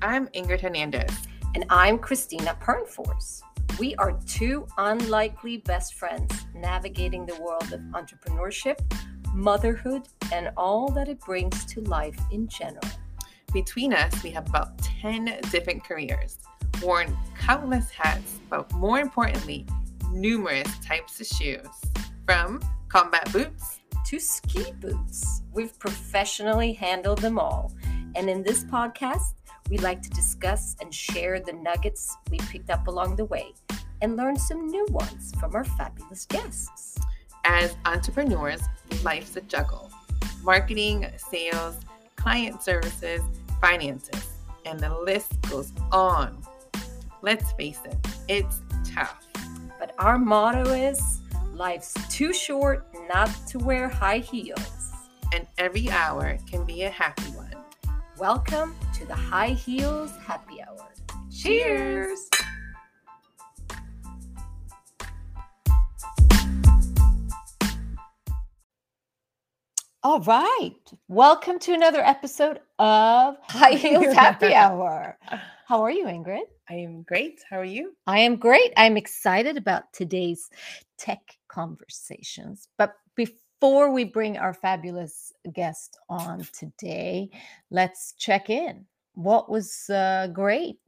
I'm Ingrid Hernandez. And I'm Christina Pernforce. We are two unlikely best friends navigating the world of entrepreneurship, motherhood, and all that it brings to life in general. Between us, we have about 10 different careers, worn countless hats, but more importantly, numerous types of shoes. From combat boots to ski boots, we've professionally handled them all. And in this podcast, we like to discuss and share the nuggets we picked up along the way and learn some new ones from our fabulous guests. As entrepreneurs, life's a juggle marketing, sales, client services, finances, and the list goes on. Let's face it, it's tough. But our motto is life's too short not to wear high heels. And every hour can be a happy one. Welcome to the High Heels Happy Hour. Cheers! All right. Welcome to another episode of High Heels Happy Hour. How are you, Ingrid? I am great. How are you? I am great. I'm excited about today's tech conversations. But before we bring our fabulous guest on today, let's check in. What was uh, great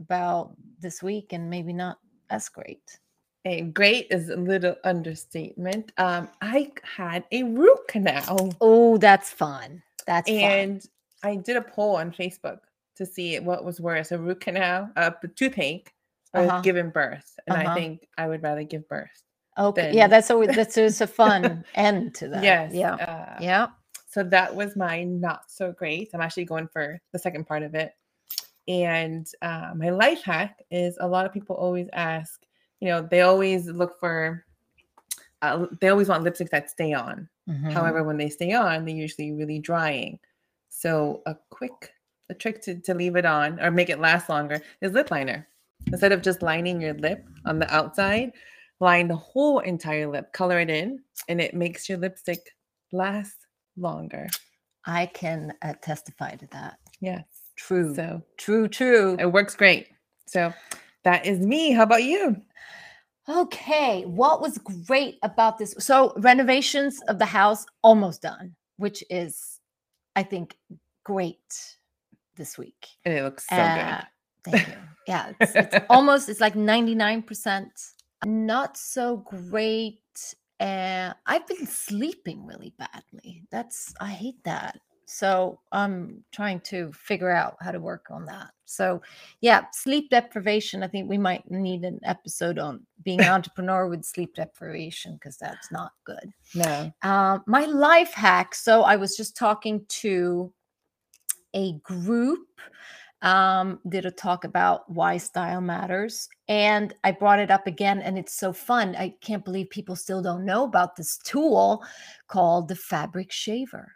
about this week and maybe not as great? A great is a little understatement. Um, I had a root canal. Oh, that's fun. That's and fun. I did a poll on Facebook to see what was worse, a root canal, a toothache, or uh-huh. giving birth. And uh-huh. I think I would rather give birth. Okay. yeah, that's always that's just a fun end to that. Yes. Yeah. Uh, yeah. So that was my not so great. I'm actually going for the second part of it. And uh, my life hack is a lot of people always ask, you know, they always look for, uh, they always want lipsticks that stay on. Mm-hmm. However, when they stay on, they're usually really drying. So a quick a trick to, to leave it on or make it last longer is lip liner. Instead of just lining your lip on the outside, line the whole entire lip, color it in, and it makes your lipstick last longer. I can uh, testify to that. Yes. True. So true, true. It works great. So that is me. How about you? Okay. What was great about this? So renovations of the house almost done, which is, I think, great this week. And it looks so uh, good. Thank you. Yeah, it's, it's almost it's like 99% not so great. And I've been sleeping really badly. That's, I hate that. So I'm trying to figure out how to work on that. So, yeah, sleep deprivation. I think we might need an episode on being an entrepreneur with sleep deprivation because that's not good. No. Uh, my life hack. So I was just talking to a group um, did a talk about why style matters. And I brought it up again, and it's so fun. I can't believe people still don't know about this tool called the fabric shaver.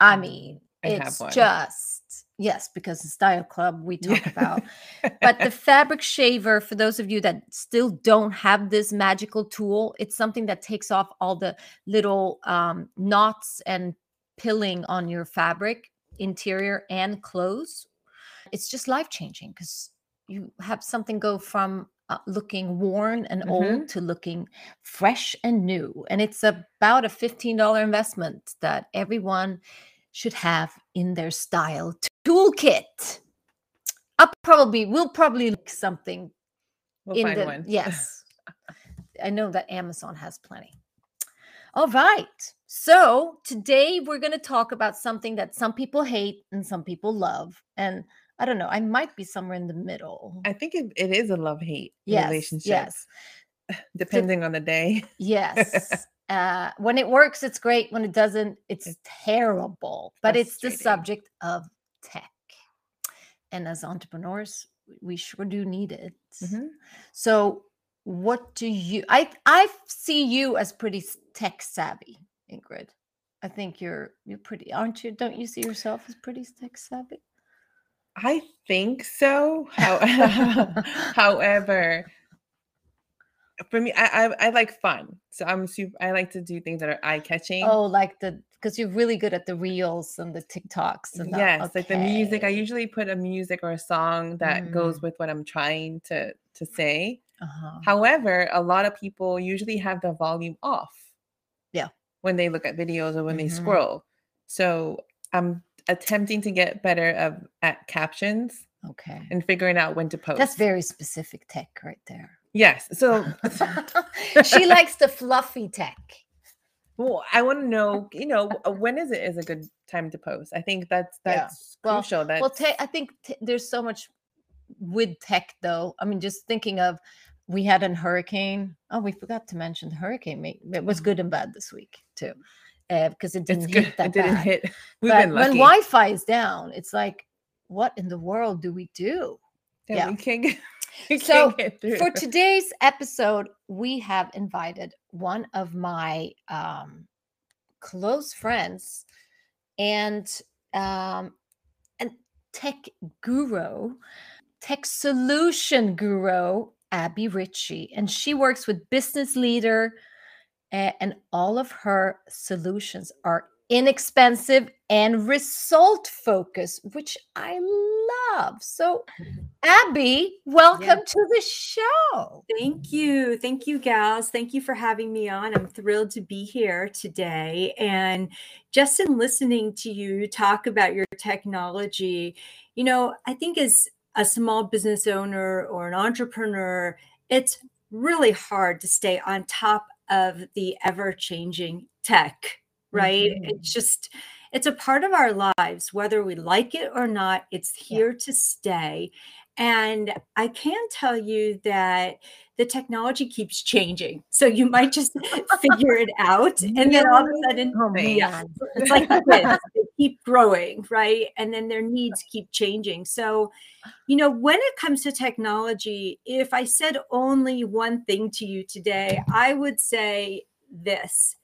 I mm, mean, I it's just, yes, because the style club we talk about. but the fabric shaver, for those of you that still don't have this magical tool, it's something that takes off all the little um, knots and pilling on your fabric interior and clothes it's just life changing because you have something go from uh, looking worn and mm-hmm. old to looking fresh and new. And it's about a $15 investment that everyone should have in their style toolkit. I'll probably, we'll probably look something we'll in the, one. yes. I know that Amazon has plenty. All right. So today we're going to talk about something that some people hate and some people love. And I don't know. I might be somewhere in the middle. I think it, it is a love hate yes, relationship. Yes. Depending so, on the day. yes. Uh, when it works, it's great. When it doesn't, it's, it's terrible. But it's the subject of tech. And as entrepreneurs, we sure do need it. Mm-hmm. So, what do you? I I see you as pretty tech savvy, Ingrid. I think you're you're pretty, aren't you? Don't you see yourself as pretty tech savvy? I think so. How, however, for me, I, I I like fun. So I'm super. I like to do things that are eye catching. Oh, like the because you're really good at the reels and the TikToks and the, yes, like the music. I usually put a music or a song that goes Mm. with what I'm trying to to say. Uh-huh. However, a lot of people usually have the volume off. Yeah. When they look at videos or when they Mhm. scroll. So I'm attempting to get better of at captions Okay. and figuring out when to post. That's very specific tech right there. yes. So she likes the fluffy tech. well, I want to know, you know, uh, when is it is a good time to post? I think that's Yeah. that's Well- crucial. That's Well, te- I think t- there's so much with tech, though. I mean, just thinking of we had a hurricane. Oh, we forgot to mention the hurricane. It was good and bad this week too, because it didn't hit that It didn't bad. hit. We've but been when. Wi-Fi is down, it's like, what in the world do we do? Yeah, yeah. we can't get, we So, can't get through. For today's episode, we have invited one of my um, close friends and um, and tech guru, tech solution guru, Abbie Richie, and she works with business leader, and all of her solutions are inexpensive and result focused, which I love. So, Abbie, welcome to the show. Thank you. Thank you, gals. Thank you for having me on. I'm thrilled to be here today. And just in listening to you talk about your technology, you know, I think as a small business owner or an entrepreneur, it's really hard to stay on top of the ever changing tech, right? Mhm. It's just, it's a part of our lives, whether we like it or not, it's Yeah. here to stay. And I can tell you that the technology keeps changing. So you might just figure it out. And then all of a sudden, Oh Yeah. it's like the kids, they keep growing, right? And then their needs keep changing. So, you know, when it comes to technology, if I said only one thing to you today, I would say this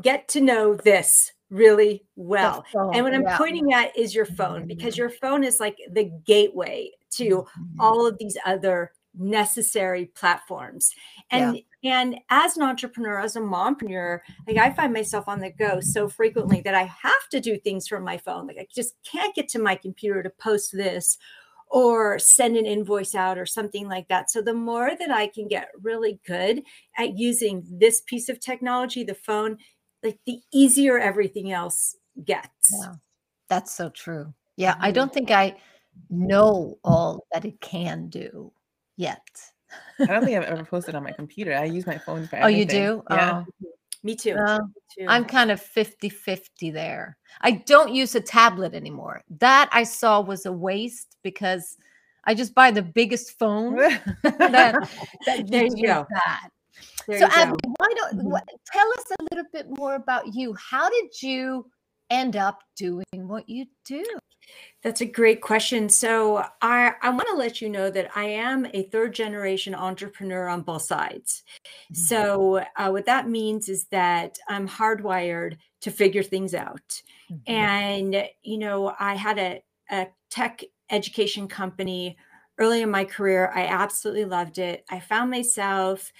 get to know this really well. And what I'm Yeah. pointing at is your phone because your phone is like the gateway to Mhm. all of these other necessary platforms. And and as an entrepreneur, as a mompreneur, like I find myself on the go so frequently that I have to do things from my phone. Like I just can't get to my computer to post this or send an invoice out or something like that. So the more that I can get really good at using this piece of technology, the phone, like the easier everything else gets. Yeah, that's so true. Yeah, I Mhm. don't think I know all that it can do yet. I don't think I've ever posted on my computer. I use my phone for Oh, you do? Yeah. Oh, Me too. uh, Me too. I'm kind of 50 50 there. I don't use a tablet anymore. That I saw was a waste because I just buy the biggest phone that, that There you go. that. There so, you go. Abbie, why don't Mhm. tell us a little bit more about you? How did you end up doing what you do? That's a great question. So I, I want to let you know that I am a third generation entrepreneur on both sides. Mm-hmm. So uh, what that means is that I'm hardwired to figure things out. Mhm. And, you know, I had a, a tech education company early in my career. I absolutely loved it. I found myself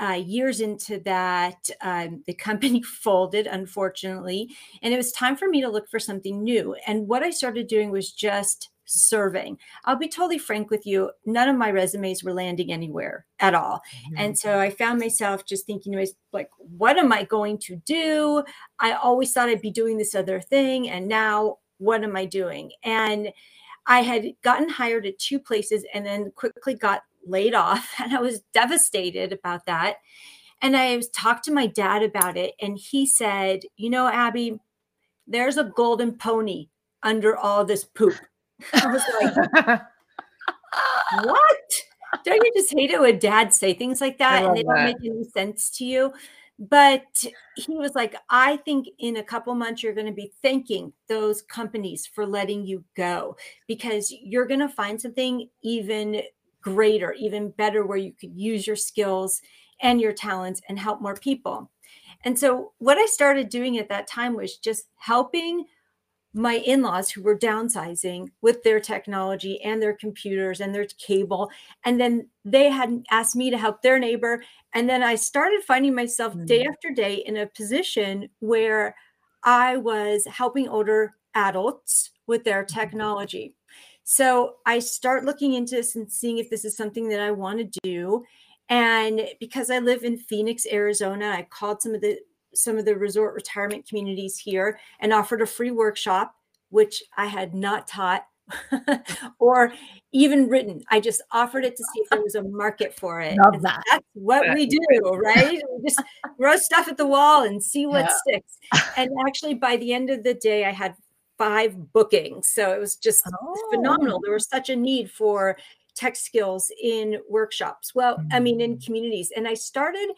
uh, years into that. Um, the company folded, unfortunately, and it was time for me to look for something new. And what I started doing was just serving. I'll be totally frank with you, none of my resumes were landing anywhere at all. And so I found myself just thinking like, what am I going to do? I always thought I'd be doing this other thing. And now what am I doing? And I had gotten hired at two places and then quickly got laid off. And I was devastated about that. And I was talked to my dad about it. And he said, You know, Abbie, there's a golden pony under all this poop. I was like, what? Don't you just hate it when dads say things like that and they don't that. make any sense to you? But he was like, I think in a couple months, you're going to be thanking those companies for letting you go because you're going to find something even greater, even better, where you could use your skills and your talents and help more people. And so, what I started doing at that time was just helping my in-laws who were downsizing with their technology and their computers and their cable and then they had asked me to help their neighbor and then i started finding myself mm-hmm. day after day in a position where i was helping older adults with their mm-hmm. technology so i start looking into this and seeing if this is something that i want to do and because i live in phoenix arizona i called some of the some of the resort retirement communities here and offered a free workshop, which I had not taught or even written. I just offered it to see if there was a market for it. Love that. That's what we do, right? we just throw stuff at the wall and see what yeah. sticks. And actually, by the end of the day, I had five bookings. So it was just oh. phenomenal. There was such a need for tech skills in workshops. Well, I mean, in mm. communities. And I started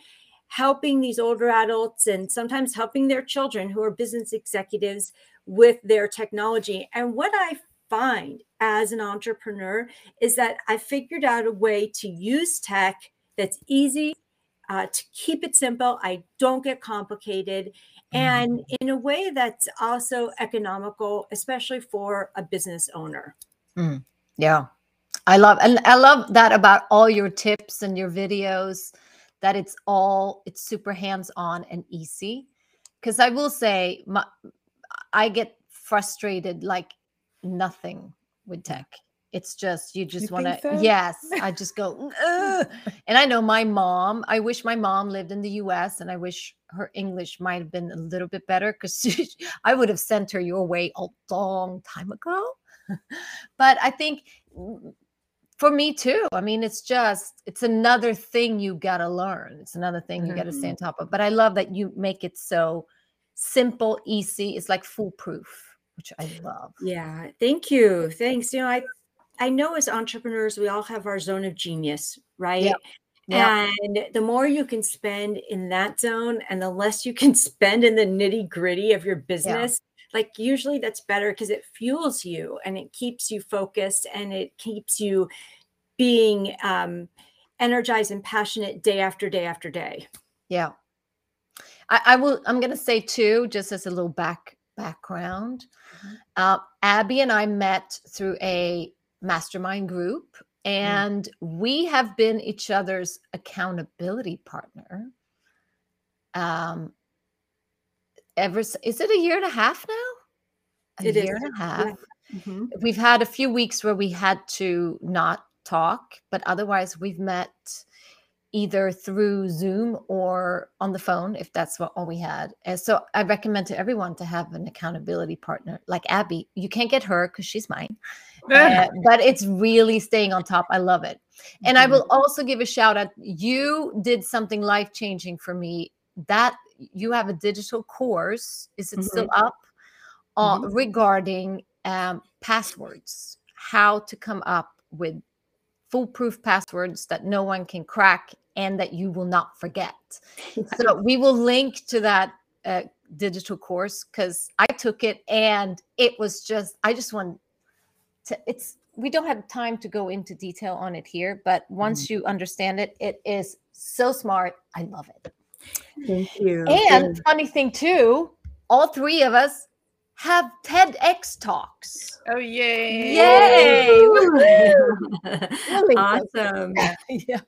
helping these older adults and sometimes helping their children who are business executives with their technology. And what I find as an entrepreneur is that I figured out a way to use tech that's easy, uh, to keep it simple. I don't get complicated. And mm-hmm. in a way that's also economical, especially for a business owner. Mm, yeah. I love and I love that about all your tips and your videos that it's all it's super hands-on and easy because i will say my, i get frustrated like nothing with tech it's just you just want to so? yes i just go and i know my mom i wish my mom lived in the us and i wish her english might have been a little bit better because i would have sent her your way a long time ago. But i think for me too i mean it's just it's another thing you got to learn. It's another thing you got to stay on mm-hmm. top of. But i love that you make it so simple easy it's like foolproof which i love. Yeah thank you. Thanks you know i i know as entrepreneurs we all have our zone of genius right yep. Yep. And the more you can spend in that zone and the less you can spend in the nitty gritty of your business, yeah. like usually that's better because it fuels you and it keeps you focused and it keeps you being um, energized and passionate day after day after day. Yeah. I, I will, I'm going to say too, just as a little back background, mm-hmm. uh, Abbie and I met through a mastermind group Mm. and mm. we have been each other's accountability partner um ever is it a year and a half now a it year is. and a half yeah. mm-hmm. we've had a few weeks where we had to not talk but otherwise we've met either through Zoom or on the phone, if that's what all we had. And so I recommend to everyone to have an accountability partner like Abbie. You can't get her because she's mine, uh, but it's really staying on top. I love it. And mm-hmm. I will also give a shout out. You did something life changing for me. That you have a digital course. Is it mm-hmm. still up? Uh, mm-hmm. Regarding um, passwords, how to come up with foolproof passwords that no one can crack and that you will not forget. so we will link to that uh, digital course because I took it and it was just I just want to it's we don't have time to go into detail on it here, but once mm. you understand it, it is so smart. I love it. Thank you. And funny thing too, all three of us have TEDx talks. Oh yay! Yay! awesome. yeah.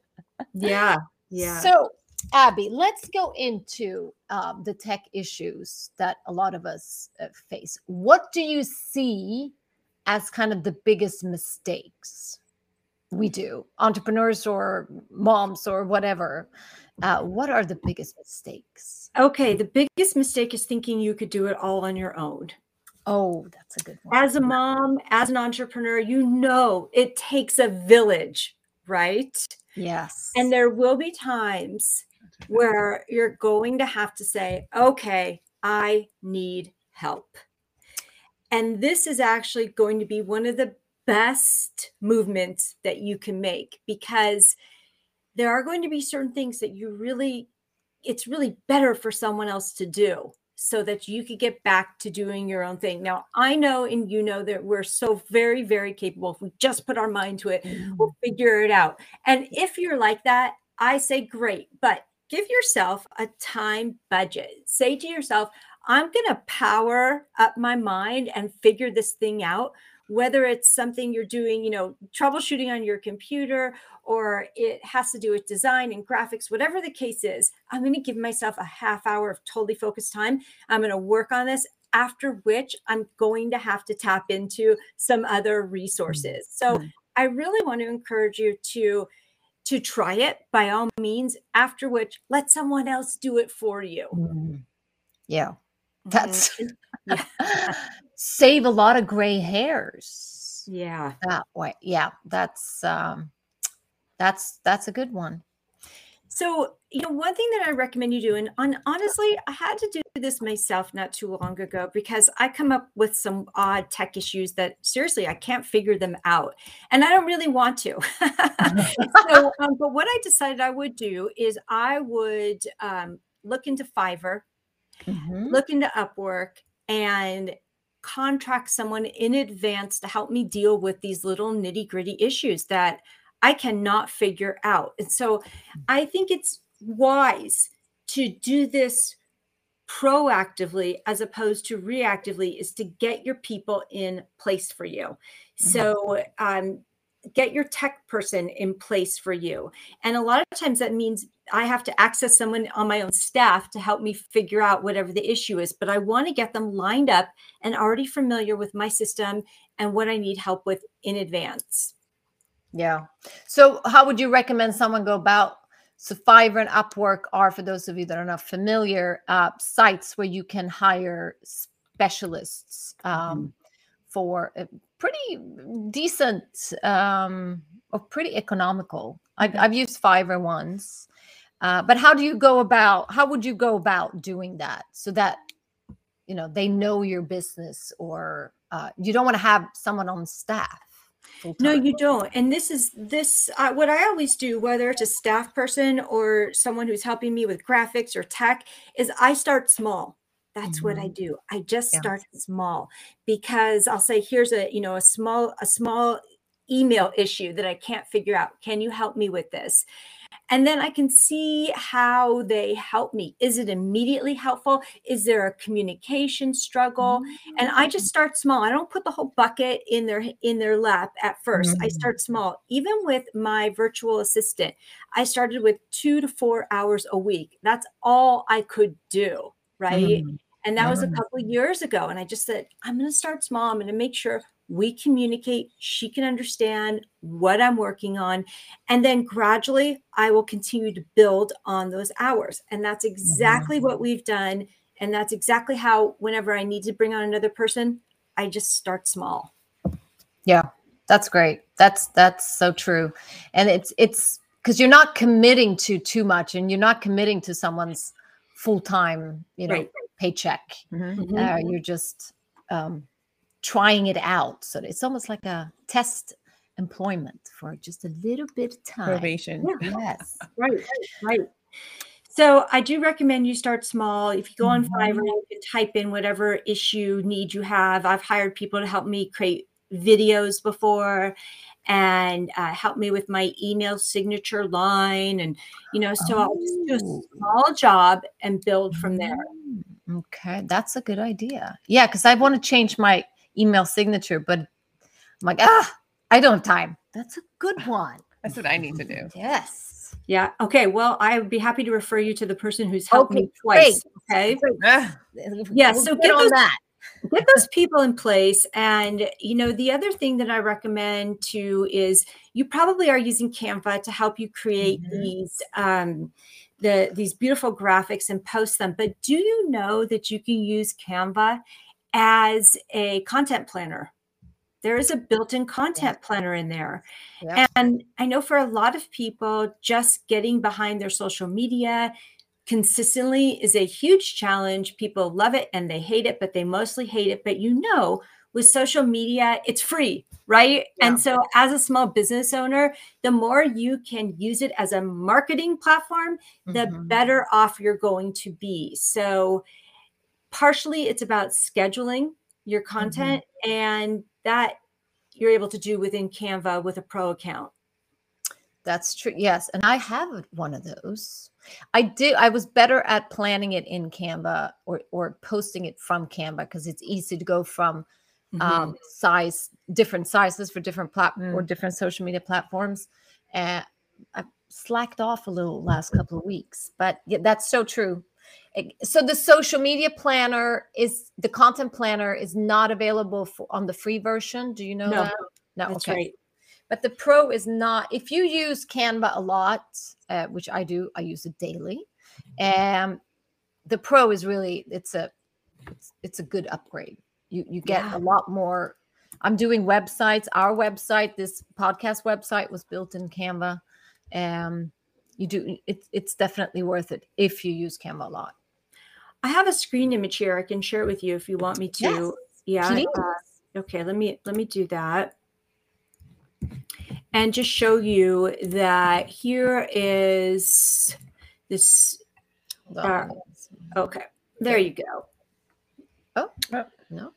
Yeah. Yeah. So, Abbie, let's go into um, the tech issues that a lot of us uh, face. What do you see as kind of the biggest mistakes we do, entrepreneurs or moms or whatever? Uh, what are the biggest mistakes? Okay, the biggest mistake is thinking you could do it all on your own. Oh, that's a good one. As a mom, as an entrepreneur, you know it takes a village, right? Yes. And there will be times where you're going to have to say, okay, I need help. And this is actually going to be one of the best movements that you can make because there are going to be certain things that you really it's really better for someone else to do so that you could get back to doing your own thing. Now, I know and you know that we're so very, very capable. If we just put our mind to it, we'll mm. figure it out. And if you're like that, I say great, but give yourself a time budget. Say to yourself, I'm going to power up my mind and figure this thing out whether it's something you're doing, you know, troubleshooting on your computer or it has to do with design and graphics, whatever the case is, I'm going to give myself a half hour of totally focused time. I'm going to work on this after which I'm going to have to tap into some other resources. So mm-hmm. I really want to encourage you to to try it by all means after which let someone else do it for you. Mm-hmm. Yeah. That's mm-hmm. yeah. Save a lot of gray hairs. Yeah. That way. Yeah, that's um that's that's a good one. So, you know, one thing that I recommend you do, and on, honestly, I had to do this myself not too long ago because I come up with some odd tech issues that seriously I can't figure them out, and I don't really want to. so, um, but what I decided I would do is I would um, look into Fiverr, mm-hmm. look into Upwork, and contract someone in advance to help me deal with these little nitty gritty issues that I cannot figure out. And so mm. I think it's wise to do this proactively as opposed to reactively is to get your people in place for you. Mm-hmm. So um, get your tech person in place for you. And a lot of times that means I have to access someone on my own staff to help me figure out whatever the issue is. But I want to get them lined up and already familiar with my system and what I need help with in advance. Yeah. So, how would you recommend someone go about? So, Fiverr and Upwork are, for those of you that are not familiar, uh, sites where you can hire specialists um, mm-hmm. for pretty decent um, or pretty economical. I've. I've used Fiverr once, uh, but how do you go about? How would you go about doing that so that you know they know your business, or uh, you don't want to have someone on staff? No, you don't. And this is this uh, what I always do, whether it's a staff person or someone who's helping me with graphics or tech, is I start small. That's mm-hmm. what I mm-hmm. do. I just yeah. start small because I'll say, here's a you know a small a small email issue that I can't figure out. Can you help me with this? And then I can see how they help me. Is it immediately helpful? Is there a communication struggle? Mm-hmm. And I just mm. start small. I don't put the whole bucket in their in their lap at 1st mm-hmm. I start small. Even with my virtual assistant, I started with 2 to 4 hours a week. That's all I could do, right? Mm-hmm. And that was a couple years ago. And I just said, I'm going to start small. I'm going to make sure we communicate she can understand what i'm working on and then gradually i will continue to build on those hours and that's exactly mm-hmm. what we've done and that's exactly how whenever i need to bring on another person i just start small yeah that's great that's that's so true and it's it's because you're not committing to too much and you're not committing to someone's full-time you know right. paycheck mm-hmm. uh, you're just um, trying it out. So it's almost like a test employment for just a little bit of time. Probation. Yeah. Yes. right, right, right. So I do recommend you start small. If you go on mm-hmm. Fiverr, you can type in whatever issue need you have. I've hired people to help me create videos before and uh, help me with my email signature line and you know so oh. i'll just do a oh. small job and build from there mm, okay that's a good idea yeah because i want to change my email signature, but I'm like, ah, I don't have time. That's a good one. That's what I need to do. Yes. Yeah. Okay. Well, I would be happy to refer you to the person who's helped okay, me twice. Great. Okay. Ah. yeah. So get those, that. Get those people in place. And you know, the other thing that I recommend too is you probably are using Canva to help you create mm-hmm. these um, the these beautiful graphics and post them. But do you know that you can use Canva as a content planner. There is a built in content planner in there. Yeah. And I know for a lot of people, just getting behind their social media consistently is a huge challenge. People love it and they hate it, but they mostly hate it. But you know, with social media, it's free, right? Yeah. And so, as a small business owner, the more you can use it as a marketing platform, the mm-hmm. better off you're going to be. So, partially it's about scheduling your mm-hmm. content mm-hmm. and that you're able to do within Canva with a pro account. That's true. Yes. And I have one of those. I did. I was better at planning it in Canva or, or posting it from Canva because it's easy to go from Mhm. um, size, different sizes for different plat or Mm. different social media platforms. And I slacked off a little last couple of weeks, but yeah, that's so true. So the social media planner is the content planner is not available for, on the free version. Do you know No, that? No, That's okay. right. But the pro is not. If you use Canva a lot, uh, which I do, I use it daily. And the pro is really it's a it's, it's a good upgrade. You you get Yeah. a lot more. I'm doing websites. Our website, this podcast website, was built in Canva. Um, you do it's it's definitely worth it if you use Canva a lot. I have a screen image here. I can share it with you if you want me to. Yes, yeah. uh, okay, let me let me do that. And just show you that here is this Hold on. okay. There you go. Oh, no,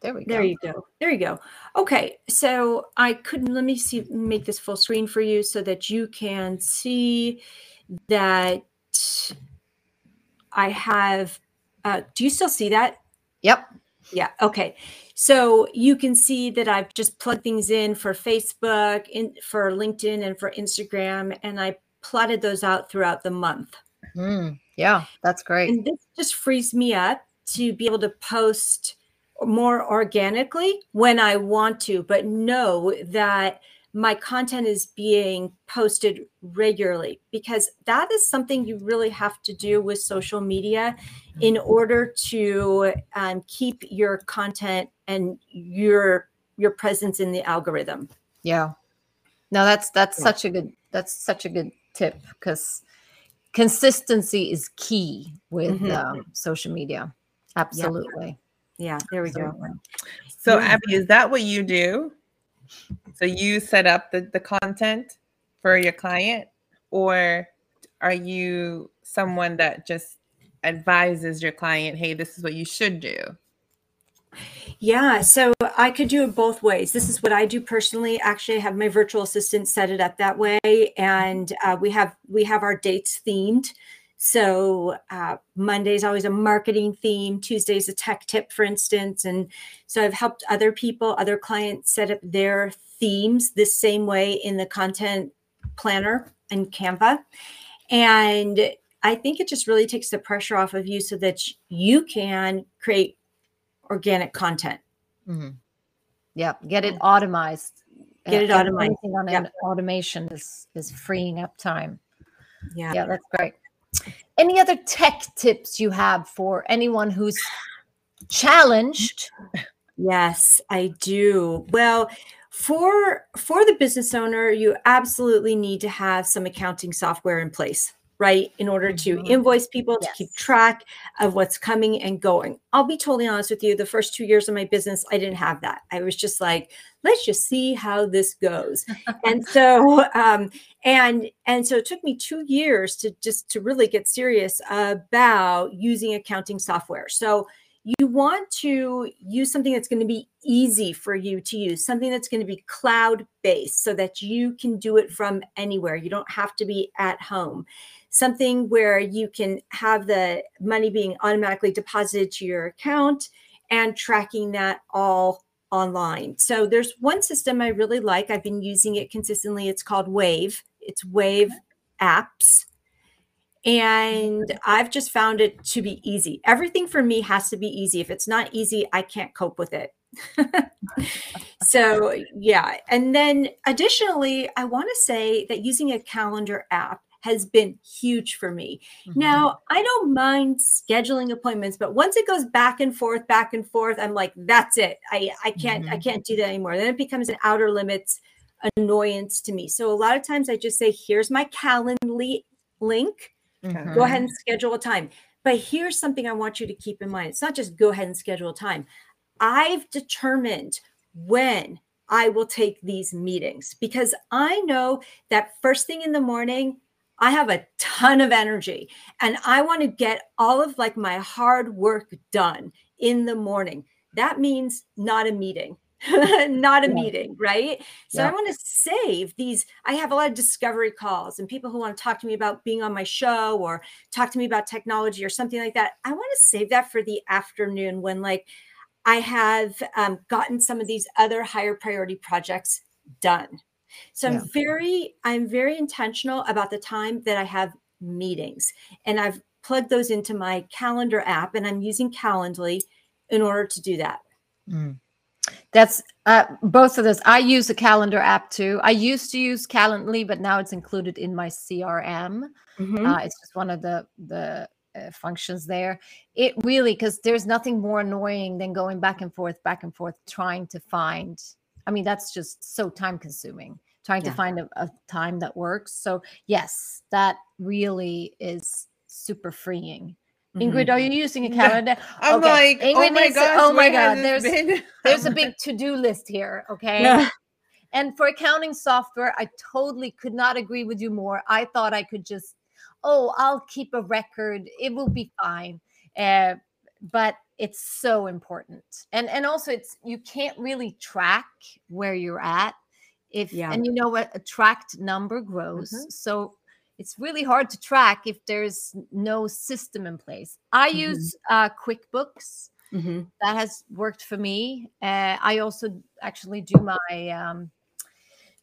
there we go. There you go. There you go. Okay, so I couldn't let me see make this full screen for you so that you can see that I have uh do you still see that? Yep. Yeah. Okay. So you can see that I've just plugged things in for Facebook, in for LinkedIn, and for Instagram, and I plotted those out throughout the month. Mm, yeah, that's great. And this just frees me up to be able to post more organically when I want to, but know that my content is being posted regularly because that is something you really have to do with social media in order to um, keep your content and your your presence in the algorithm. Yeah. No, that's that's Yeah. such a good that's such a good tip because consistency is key with Mhm. um, social media. Absolutely. Yeah, there we go. So, Yeah. Abbie, is that what you do? So you set up the, the content for your client, or are you someone that just advises your client, hey, this is what you should do? Yeah, so I could do it both ways. This is what I do personally. Actually, I have my virtual assistant set it up that way, and uh, we have we have our dates themed. So uh, Monday's always a marketing theme. Tuesday's a tech tip, for instance. And so I've helped other people, other clients set up their themes the same way in the content planner and Canva. And I think it just really takes the pressure off of you so that you can create organic content. Mhm. Yeah. Get it automized. Get it automized. Anything on Yep. automation is is freeing up time. Yeah. Yeah, that's great. Any other tech tips you have for anyone who's challenged? Yes, I do. Well, for for the business owner, you absolutely need to have some accounting software in place, right? In order to Mhm. invoice people, to keep track of what's coming and going. I'll be totally honest with you, the first 2 years of my business, I didn't have that. I was just like, let's just see how this goes. and so um and and so it took me 2 years to just to really get serious about using accounting software. So you want to use something that's going to be easy for you to use, something that's going to be cloud based so that you can do it from anywhere. You don't have to be at home. Something where you can have the money being automatically deposited to your account and tracking that all online. So there's one system I really like. I've been using it consistently. It's called Wave. It's Wave Apps. And I've just found it to be easy. Everything for me has to be easy. If it's not easy, I can't cope with it. so, yeah. And then additionally, I want to say that using a calendar app has been huge for me. Mm-hmm. Now, I don't mind scheduling appointments, but once it goes back and forth, back and forth, I'm like, that's it. I, I can't, I Mhm. can't do that anymore. Then it becomes an outer limits annoyance to me. So a lot of times I just say, here's my Calendly link. Mhm. Go ahead and schedule a time. But here's something I want you to keep in mind. It's not just go ahead and schedule a time. I've determined when I will take these meetings because I know that first thing in the morning, I have a ton of energy and I want to get all of like my hard work done in the morning. That means not a meeting. not a Yeah. meeting, right? So I want to save these. I have a lot of discovery calls and people who want to talk to me about being on my show or talk to me about technology or something like that. I want to save that for the afternoon when, like, I have um, gotten some of these other higher priority projects done. So Yeah. I'm very, I'm very intentional about the time that I have meetings, and I've plugged those into my calendar app, and I'm using Calendly in order to do that. Mm. That's uh, both of those. I use a calendar app too. I used to use Calendly, but now it's included in my CRM. Mhm. Uh, it's just one of the the uh, functions there. It really because there's nothing more annoying than going back and forth, back and forth, trying to find. I mean, that's just so time consuming. Trying Yeah. to find a, a time that works. So yes, that really is super freeing. Ingrid, Mhm. are you using a calendar? I'm Okay. like, oh my needs gosh, oh my God, there's- There's a big to-do list here. Okay. Yeah. And for accounting software, I totally could not agree with you more. I thought I could just, oh, I'll keep a record. It will be fine. Uh, but it's so important. And and also it's you can't really track where you're at if Yeah. and you know what a tracked number grows. Mhm. So it's really hard to track if there's no system in place. I Mhm. use uh, QuickBooks Mhm. that has worked for me. Uh, I also actually do my um,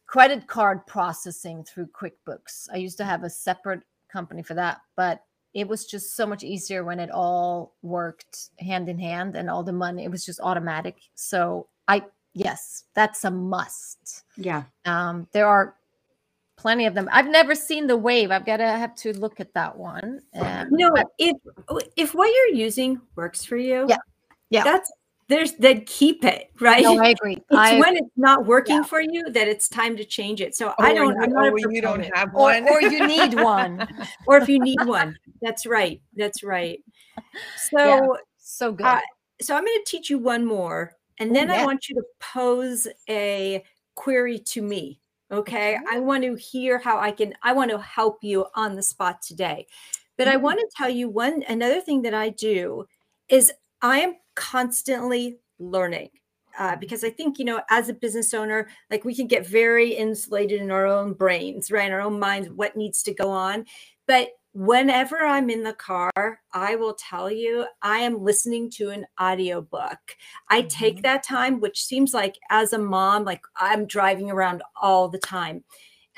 credit card processing through QuickBooks. I used to have a separate company for that, but it was just so much easier when it all worked hand in hand and all the money, it was just automatic. So I, yes, that's a must. Yeah. Um, there are plenty of them. I've never seen the wave. I've got to have to look at that one. Um, No, if if what you're using works for you, Yeah. Yeah. that's there's that keep it right. no, I agree. it's I, when it's not working Yeah. for you that it's time to change it. So Oh, I don't. and I'm you- not a oh, you don't have or, one, or you need one. or if you need one. That's right. That's right. So So good. Uh, so I'm going to teach you one more, and Ooh, then I want you to pose a query to me. Okay. Okay. I want to hear how I can, I want to help you on the spot today. But I Mm. want to tell you one, another thing that I do is I am constantly learning. Uh, because I think, you know, as a business owner, like we can get very insulated in our own brains, right? In our own minds, what needs to go on. But whenever I'm in the car, I will tell you I am listening to an audiobook. I take Mhm. that time, which seems like as a mom, like I'm driving around all the time.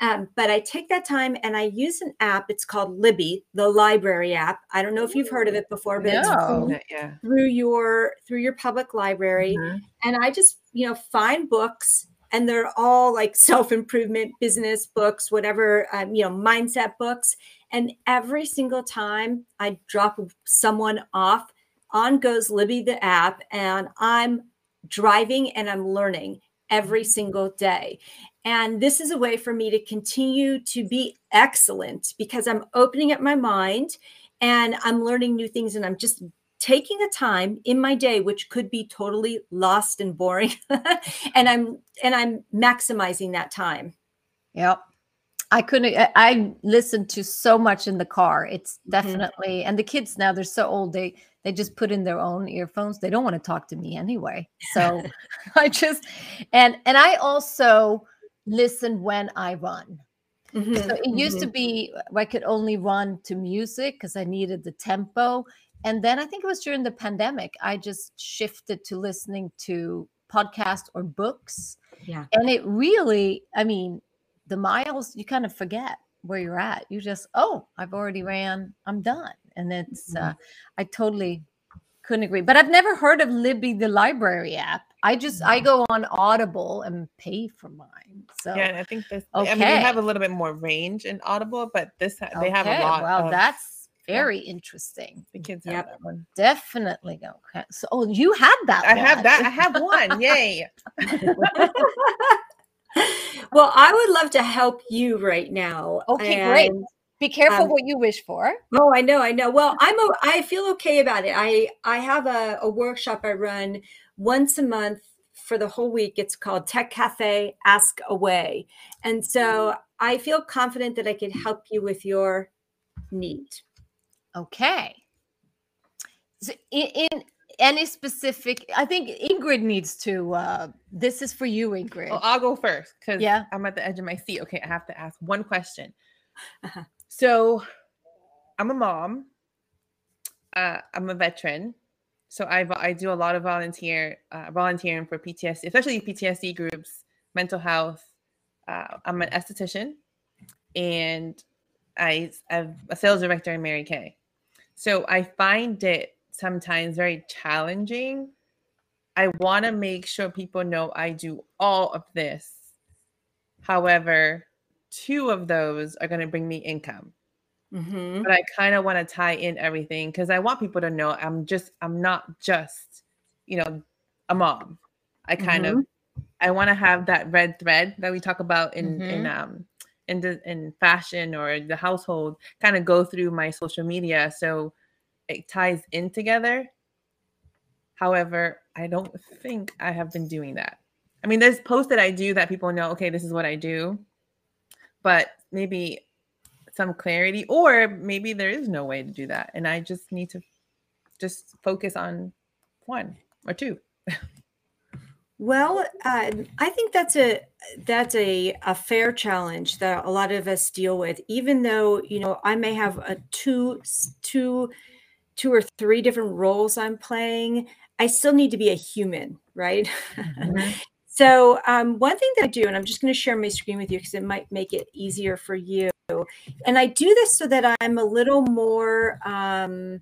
Um, but I take that time and I use an app. It's called Libby, the library app. I don't know if you've heard of it before, but it's No. free yeah. through your through your public library Mhm. and I just, you know, find books and they're all like self-improvement business books, whatever, um, you know, mindset books. And every single time I drop someone off, on goes Libby the app, and I'm driving and I'm learning every single day. And this is a way for me to continue to be excellent because I'm opening up my mind and I'm learning new things and I'm just taking a time in my day which could be totally lost and boring and i'm and i'm maximizing that time Yep. I couldn't. I- listened to so much in the car. It's Mhm. definitely, and the kids now they're so old. They they just put in their own earphones. They don't want to talk to me anyway. So I just and and I also listen when I run. Mhm, So it used to mhm. be uh, I could only run to music because I needed the tempo. And then I think it was during the pandemic, I just shifted to listening to podcasts or books. Yeah. And it really, I mean, the miles, you kind of forget where you're at. You just, oh, I've already ran, I'm done. And it's, Mhm. uh, I totally couldn't agree. But I've never heard of Libby, the library app. I just, I mm. go on Audible and pay for mine. So, Yeah, and I think this. Okay. I mean, Okay. you have a little bit more range in Audible, but this ha- they have a lot. Well, of, that's yeah. very interesting. the kids Yep. have that one. Definitely go. Okay. So, oh, you had that. I have that. I have one. Yay! well i would love to help you right now Okay, great. And- Be careful um, what you wish for. Oh, I know, I know. Well, I'm o- I feel okay about it. I I have a, a workshop I run once a month for the whole week. It's called Tech Cafe Ask Away, and so I feel confident that I can help you with your need. Okay. So in, in any specific? I think Ingrid needs to. Uh, this is for you, Ingrid. Well, I'll go first because Yeah. I'm at the edge of my seat. Okay, I have to ask one question. Uh-huh. So, I'm a mom. Uh, I'm a veteran, so I I do a lot of volunteer uh, volunteering for PTSD, especially PTSD groups, mental health. Uh, I'm an esthetician, and I I'm a sales director in Mary Kay. So I find it sometimes very challenging. I want to make sure people know I do all of this. However, two of those are going to bring me income. Mhm. But I kind of want to tie in everything because I want people to know I'm just, I'm not just, you know, a mom. I kind of, I want to have that red thread that we talk about in, in, um, in the in fashion or the household kind of go through my social media so it ties in together however i don't think i have been doing that i mean there's posts that i do that people know okay this is what i do but maybe some clarity or maybe there is no way to do that and i just need to just focus on one or two Well, uh, I think that's a that's a, a fair challenge that a lot of us deal with. Even though you know I may have a two two two or three different roles I'm playing, I still need to be a human, right? Mhm. So um, one thing that I do, and I'm just going to share my screen with you because it might make it easier for you. And I do this so that I'm a little more. Um,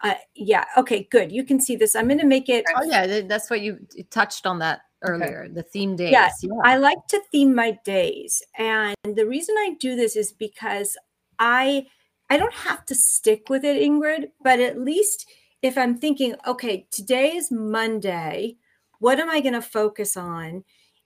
uh, yeah. Okay. Good. You can see this. I'm going to make it. Oh yeah, that's what you, touched on that earlier. The theme days. Yeah, yeah. I like to theme my days. And the reason I do this is because I I don't have to stick with it, Ingrid, but at least if I'm thinking, okay, today is Monday, what am I going to focus on?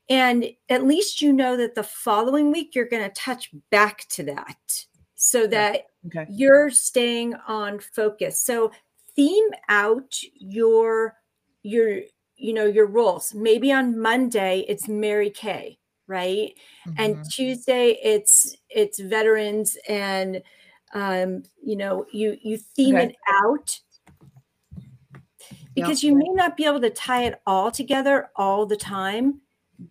And at least you know that the following week you're going to touch back to that so that okay you're staying on focus so theme out your your you know your roles maybe on monday it's mary kay right and Mhm. tuesday it's it's veterans and um you know you you theme Okay. it out because you may not be able to tie it all together all the time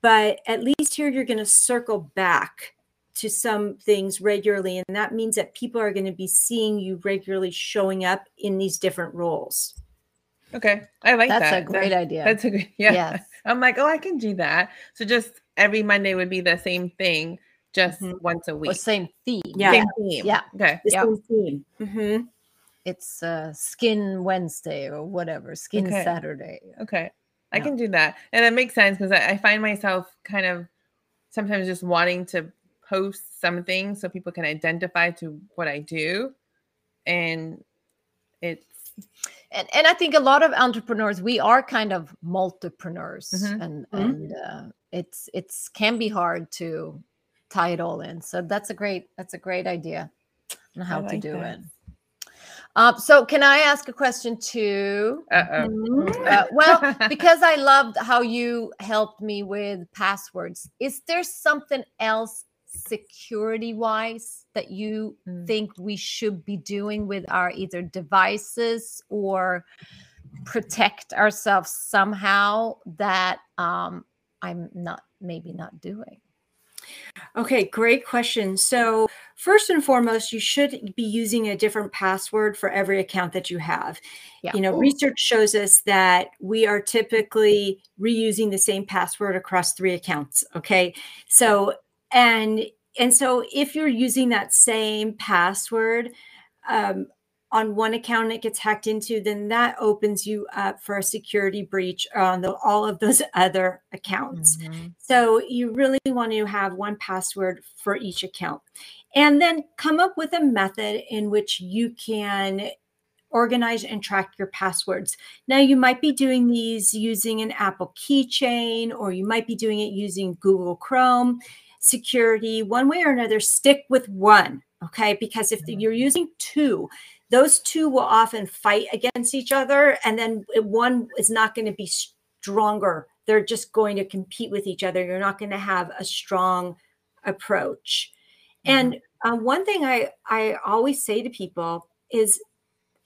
but at least here you're going to circle back to some things regularly and that means that people are going to be seeing you regularly showing up in these different roles okay i like that's that That's a great That- idea. That's a good, yeah. Yes. I'm like, oh, I can do that. So just every Monday would be the same thing, just Mhm. once a or week. same theme. Yeah. Same theme. Yeah. Okay. the Yep. same theme Mhm. It's uh, Skin Wednesday or whatever, Skin Okay. Saturday. Okay. I Yeah. can do that. And it makes sense because I, I find myself kind of sometimes just wanting to post something so people can identify to what I do. And it's and and I think a lot of entrepreneurs we are kind of multipreneurs Mhm. and Mhm. and uh, it's it's can be hard to tie it all in. So that's a great that's a great idea on how to do that. it. Um, so can I ask a question too? Mhm. Uh, well, because I loved how you helped me with passwords. Is there something else security wise that you Mm. think we should be doing with our either devices or protect ourselves somehow that um, I'm not maybe not doing? Okay, great question. So, first and foremost, you should be using a different password for every account that you have. Yeah. You know, research shows us that we are typically reusing the same password across three accounts. Okay. So, and and so if you're using that same password um, on one account and it gets hacked into, then that opens you up for a security breach on the, all of those other accounts. Mhm. So you really want to have one password for each account. And then come up with a method in which you can organize and track your passwords. Now, you might be doing these using an Apple keychain, or you might be doing it using Google Chrome security. One way or another, stick with one, okay? Because if mm-hmm. you're using two, those two will often fight against each other, and then one is not going to be stronger. They're just going to compete with each other. You're not going to have a strong approach. And mm-hmm. Uh, one thing I I always say to people is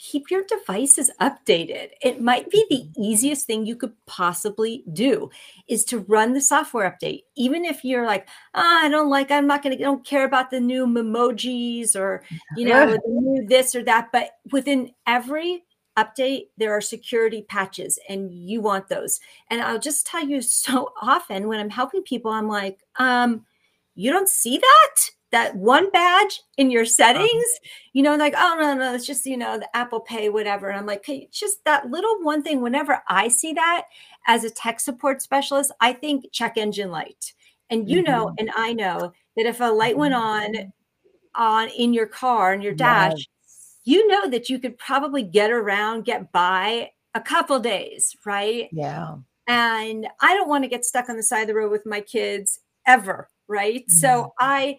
keep your devices updated. It might be the easiest thing you could possibly do is to run the software update. Even if you're like, oh, I don't like, I'm not going to, don't care about the new emojis or, you know, the new this or that. But within every update, there are security patches and you want those. And I'll just tell you so often when I'm helping people, I'm like, um, you don't see that? That one badge in your uh-huh. settings, you know, like, oh, no, no, it's just, you know, the Apple Pay, whatever. And I'm like, hey, just that little one thing. Whenever I see that as a tech support specialist, I think check engine light. And you mm-hmm. know, and I know that if a light went on, mm-hmm. on in your car and your dash, you know that you could probably get around, get by a couple days, right? Yeah. And I don't want to get stuck on the side of the road with my kids ever, right? Mm-hmm. So I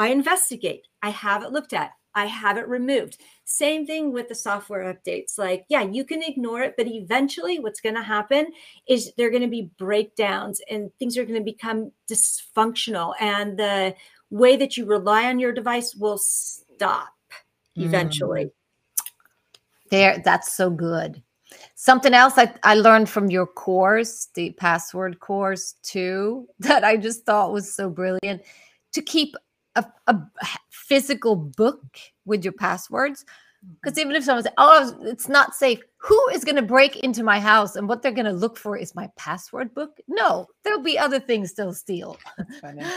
I investigate. I have it looked at. I have it removed. Same thing with the software updates. Like, yeah, you can ignore it, but eventually what's going to happen is there are going to be breakdowns and things are going to become dysfunctional. And the way that you rely on your device will stop eventually. Mm. There, that's so good. Something else I, I learned from your course, the password course too, that I just thought was so brilliant to keep a, a physical book with your passwords because mm-hmm. even if someone says, "Oh, it's not safe," who is going to break into my house and what they're going to look for is my password book? No, there'll be other things they'll steal, and yeah,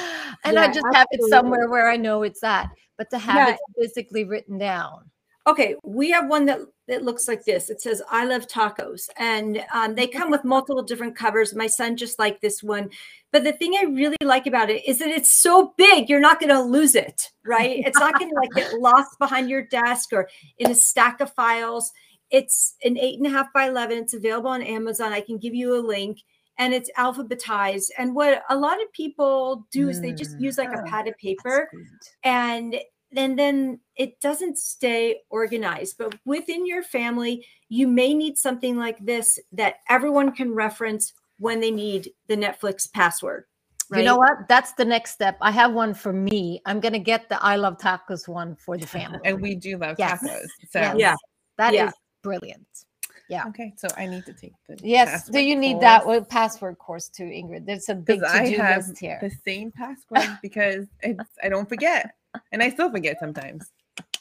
I just absolutely. have it somewhere where I know it's at. But to have yeah. it physically written down. Okay, we have one that it looks like this. It says "I love tacos," and um, they come with multiple different covers. My son just liked this one, but the thing I really like about it is that it's so big, you're not going to lose it, right? It's not going to like get lost behind your desk or in a stack of files. It's an eight and a half by eleven. It's available on Amazon. I can give you a link, and it's alphabetized. And what a lot of people do is they just use like a mm. pad of paper, and and then it doesn't stay organized. But within your family, you may need something like this that everyone can reference when they need the Netflix password. Right? You know what? That's the next step. I have one for me. I'm going to get the I love tacos one for the family. and we do love yes. tacos. So yes. yeah, that yeah. is brilliant. Yeah. Okay, so I need to take the yes. Do you need course. that well, password course too, Ingrid? There's a big to-do list here. The same password because it's I don't forget and I still forget sometimes.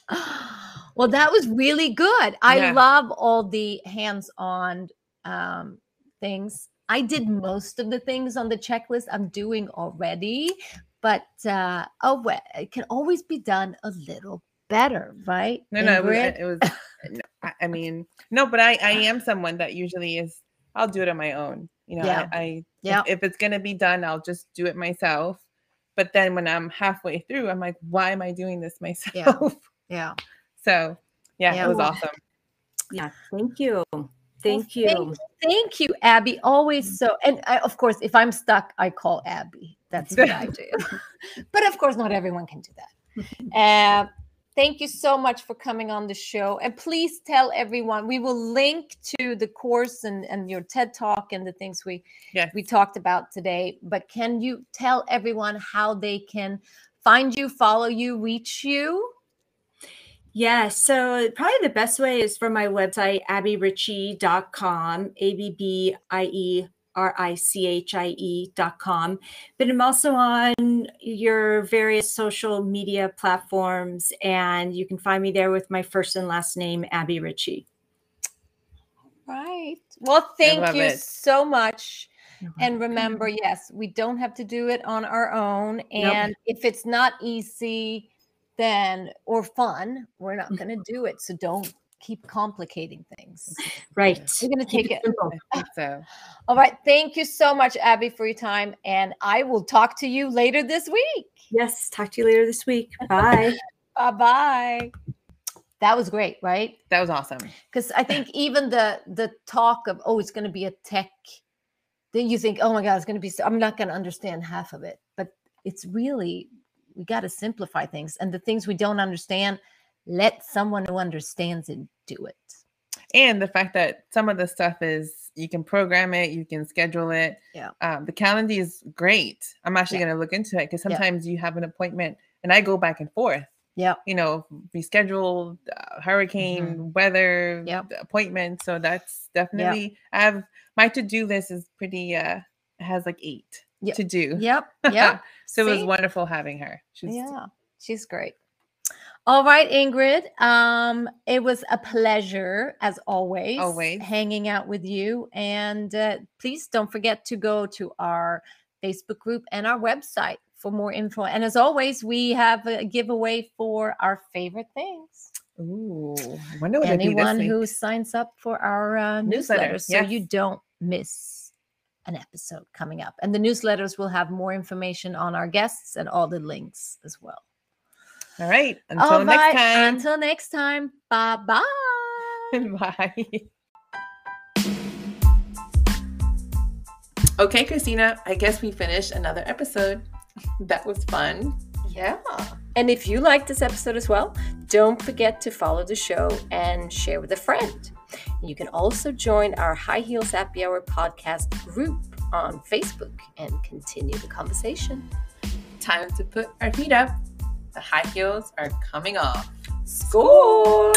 well, that was really good. I yeah. love all the hands-on um, things. I did most of the things on the checklist I'm doing already, but uh, oh, well, it can always be done a little better, right? No, no, it was, it was I mean, no, but I, I am someone that usually is. I'll do it on my own. You know, yeah. I, I yeah. If, if it's gonna be done, I'll just do it myself but then when I'm halfway through, I'm like, why am I doing this myself? Yeah. yeah. So yeah, yeah, it was awesome. Yeah. Thank you. Thank you. Thank, thank, you, Abbie. Always mm. so. And I, of course, if I'm stuck, I call Abbie. That's what I do. but of course, not everyone can do that. Uh, Thank you so much for coming on the show. And please tell everyone, we will link to the course and, and your TED talk and the things we yes. we talked about today. But can you tell everyone how they can find you, follow you, reach you? Yeah, so probably the best way is from my website, abbierichie.com, A B B I E R I C H I E dot com. But I'm also on your various social media platforms, and you can find me there with my first and last name, Abbie Richie. Right. Well, thank you it. so much. And remember, yes, we don't have to do it on our own. And nope. if it's not easy, then or fun, we're not going to do it. So don't keep complicating things. Right. We're going to take it. it. So. All right. Thank you so much, Abbie, for your time. And I will talk to you later this week. Yes. Talk to you later this week. Bye. bye bye. That was great, right? That was awesome. Because I think even the the talk of oh, it's going to be a tech, then you think, oh my god, it's going to be. So, I'm not going to understand half of it, but it's really we got to simplify things, and the things we don't understand, let someone who understands it do it. And the fact that some of the stuff is you can program it, you can schedule it. Yeah. Um, the calendar is great. I'm actually yeah. going to look into it because sometimes yeah. you have an appointment and I go back and forth. Yeah. you know, rescheduled uh, hurricane, weather, Mm-hmm. Yep. appointments. So that's definitely, I have my to do list is pretty, uh, has like eight Yep. to do. Yep. Yep. so it was wonderful having her. She's yeah, she's great. All right, Ingrid. Um, it was a pleasure as always, Always. hanging out with you. And uh, please don't forget to go to our Facebook group and our website for more info. And as always, we have a giveaway for our favorite things. Ooh, I wonder what it'd be this Anyone who signs up for our uh, Newsletter, newsletters, so you don't miss an episode coming up. And the newsletters will have more information on our guests and all the links as well. All right. Until All next right, time. Until next time. Bye bye. Bye. Okay, Christina, I guess we finished another episode. That was fun. Yeah. And if you like this episode as well, don't forget to follow the show and share with a friend. You can also join our High Heels Happy Hour podcast group on Facebook and continue the conversation. Time to put our feet up. The high heels are coming off. Score!